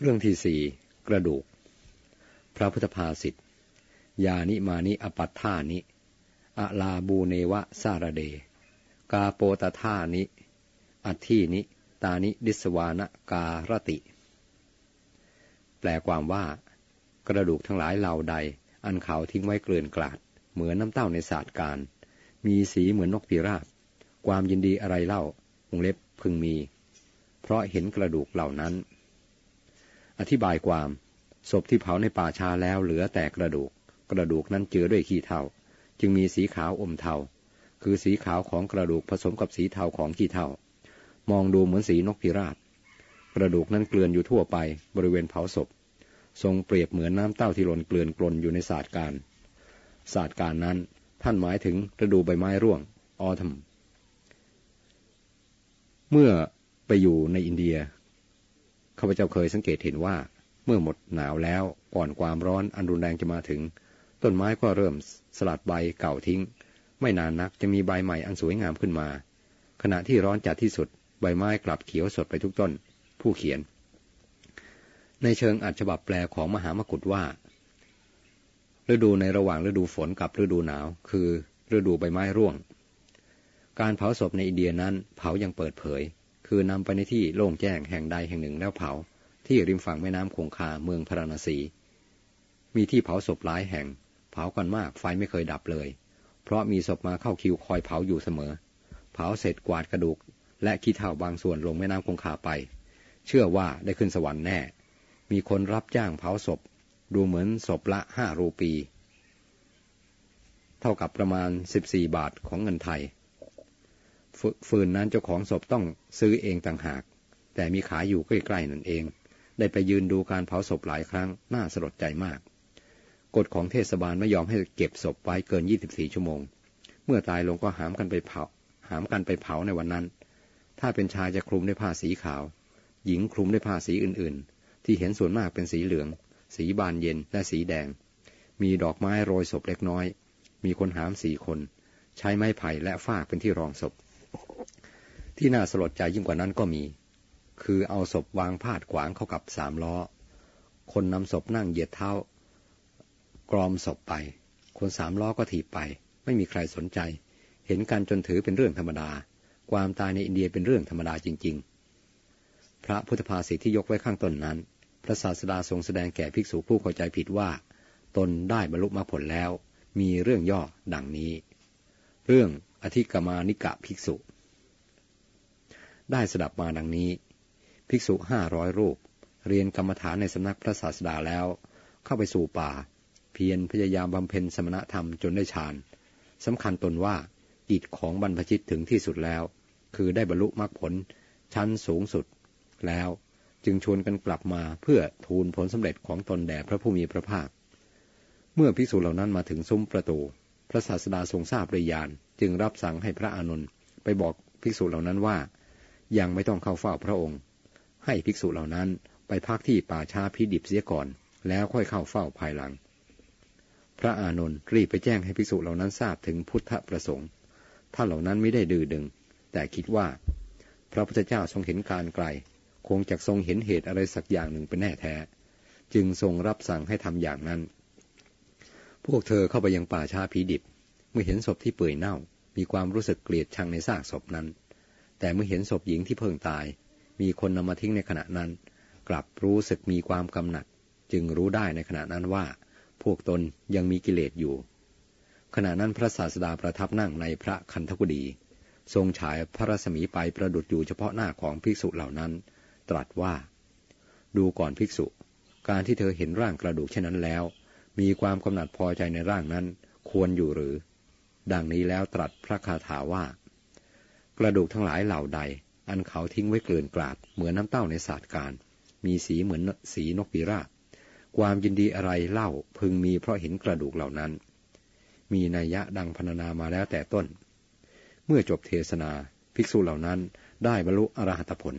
เรื่องที่สี่กระดูก พระพุทธภาษิตยานิมานิอปัตทานิ อะลาบูเนวะซาระเด กาโปตทานิ อัทีนิ ตานิดิสวานะการติ แปลความว่า กระดูกทั้งหลายเหล่าใด อันเขาทิ้งไว้เกลื่อนกลาด เหมือนน้ำเต้าในศาสตร์การ มีสีเหมือนนกปีราบ ความยินดีอะไรเล่าวงเล็บพึงมี เพราะเห็นกระดูกเหล่านั้น อธิบายความศพที่เผาในป่าชาแล้วเหลือแต่กระดูก กระดูกนั้นเจือด้วยขี้เถ้าจึงมีสีขาวอมเทา คือสีขาวของกระดูกผสมกับสีเทาของขี้เถ้ามองดูเหมือนสีนกพิราบ กระดูกนั้นเกลื่อนอยู่ทั่วไปบริเวณเผาศพ ทรงเปรียบเหมือนน้ำเต้าที่หล่นเกลื่อนกลนอยู่ในศาสตร์การศาสตร์การนั้น ท่านหมายถึงฤดูใบไม้ร่วง ออทัมเมื่อไปอยู่ในอินเดีย ข้าพเจ้าเคยสังเกตเห็นว่า เมื่อหมดหนาวแล้วก่อนความร้อนอันรุนแรงจะมาถึง ต้นไม้ก็เริ่มสลัดใบเก่าทิ้ง ไม่นานนักจะมีใบใหม่อันสวยงามขึ้นมา ขณะที่ร้อนจัดที่สุด ใบไม้กลับเขียวสดไปทุกต้น ผู้เขียน ในเชิงอัจฉบับแปลของมหามกุฏว่าฤดูในระหว่างฤดูฝนกับฤดูหนาว คือฤดูใบไม้ร่วง การเผาศพในอินเดียนั้นเผายังเปิดเผย คือนำไปในที่โล่งแจ้งแห่งใดแห่งหนึ่งแล้วเผา ที่ริมฝั่งแม่น้ำคงคาเมืองพาราณสี มีที่เผาศพหลายแห่ง เผากันมากไฟไม่เคยดับเลย เพราะมีศพมาเข้าคิวคอยเผาอยู่เสมอ เผาเสร็จกวาดกระดูก และขี้เถ้าบางส่วนลงแม่น้ำคงคาไป เชื่อว่าได้ขึ้นสวรรค์แน่ มีคนรับจ้างเผาศพ ดูเหมือนศพละห้ารูปี เท่ากับประมาณสิบสี่บาทของเงินไทย ฟืนนั้นเจ้าของศพต้องซื้อเองต่างหาก แต่มีขายอยู่ใกล้ๆนั่นเอง ได้ไปยืนดูการเผาศพหลายครั้งน่าสลดใจมาก กฎของเทศบาลไม่ยอมให้เก็บศพไว้เกิน 24 ชั่วโมง เมื่อตายลงก็หามกันไปเผา หามกันไปเผาในวันนั้น ถ้าเป็นชายจะคลุมด้วยผ้าสีขาว หญิงคลุมด้วยผ้าสีอื่นๆ ที่เห็นส่วนมากเป็นสีเหลือง สีบานเย็นและสีแดง มีดอกไม้โรยศพเล็กน้อย มีคนหามสี่คน ใช้ไม้ไผ่และฟากเป็นที่รองศพ ที่น่าสลดใจยิ่งกว่านั้นก็มี คือเอาศพวางพาดขวางเข้ากับสามล้อ คนนำศพนั่งเหยียดเท้ากรอมศพไป คนสามล้อก็ถีบไป ไม่มีใครสนใจ เห็นกันจนถือเป็นเรื่องธรรมดา ความตายในอินเดียเป็นเรื่องธรรมดาจริง ๆ พระพุทธภาษิตที่ยกไว้ข้างต้นนั้น พระศาสดาทรงแสดงแก่ภิกษุผู้เข้าใจผิดว่า ตนได้บรรลุมรรคผลแล้ว มีเรื่องย่อดังนี้ เรื่องอธิกมานิกะภิกษุ ได้สดับมาดังนี้ ภิกษุห้าร้อยรูป เรียนกรรมฐานในสำนักพระศาสดาแล้ว เข้าไปสู่ป่า เพียรพยายามบำเพ็ญสมณธรรมจนได้ฌานสำคัญตนว่าจิตของบรรพชิตถึงที่สุดแล้ว คือได้บรรลุมรรคผลชั้นสูงสุดแล้วจึงชวนกันกลับมาเพื่อทูลผลสำเร็จของตนแด่พระผู้มีพระภาค เมื่อภิกษุเหล่านั้นมาถึงซุ้มประตู พระศาสดาทรงทราบริยานจึงรับสั่งให้พระอานนท์ไปบอกภิกษุเหล่านั้นว่า ยังไม่ต้องเข้าเฝ้าพระองค์ ให้ภิกษุเหล่านั้นไปพักที่ป่าช้าพิดิบเสียก่อน แล้วค่อยเข้าเฝ้าภายหลัง พระอานนท์รีบไปแจ้งให้ภิกษุเหล่านั้นทราบถึงพุทธประสงค์ท่านเหล่านั้นไม่ได้ดื้อดึง แต่คิดว่า พระพุทธเจ้าทรงเห็นการไกล คงจะทรงเห็นเหตุอะไรสักอย่างหนึ่งเป็นแน่แท้ จึงทรงรับสั่งให้ทำอย่างนั้น พวกเธอเข้าไปยังป่าชาผีดิบ เมื่อเห็นศพที่เปื่อยเน่า มีความรู้สึกเกลียดชังในซากศพนั้น แต่เมื่อเห็นศพหญิงที่เพิ่งตาย มีคนนำมาทิ้งในขณะนั้น กลับรู้สึกมีความกำหนัด จึงรู้ได้ในขณะนั้นว่า พวกตนยังมีกิเลสอยู่ ขณะนั้นพระศาสดาประทับนั่งในพระคันธกุฎีทรงฉายพระรัศมีไปประดุดอยู่เฉพาะหน้าของภิกษุเหล่านั้น ตรัสว่า ดูก่อนภิกษุ การที่เธอเห็นร่างกระดูกเช่นนั้นแล้ว มีความกำหนัดพอใจในร่างนั้น ควรอยู่หรือ ดังนี้แล้วตรัสพระคาถาว่า กระดูกทั้งหลายเหล่าใด อันเขาทิ้งไว้เกลื่อนกลาด เหมือนน้ำเต้าในศาสตร์การ มีสีเหมือนสีนกปีราบความยินดีอะไรเล่าพึงมีเพราะเห็นกระดูกเหล่านั้น มีนัยยะดังพรรณนามาแล้วแต่ต้น เมื่อจบเทศนา ภิกษุเหล่านั้นได้บรรลุอรหัตผล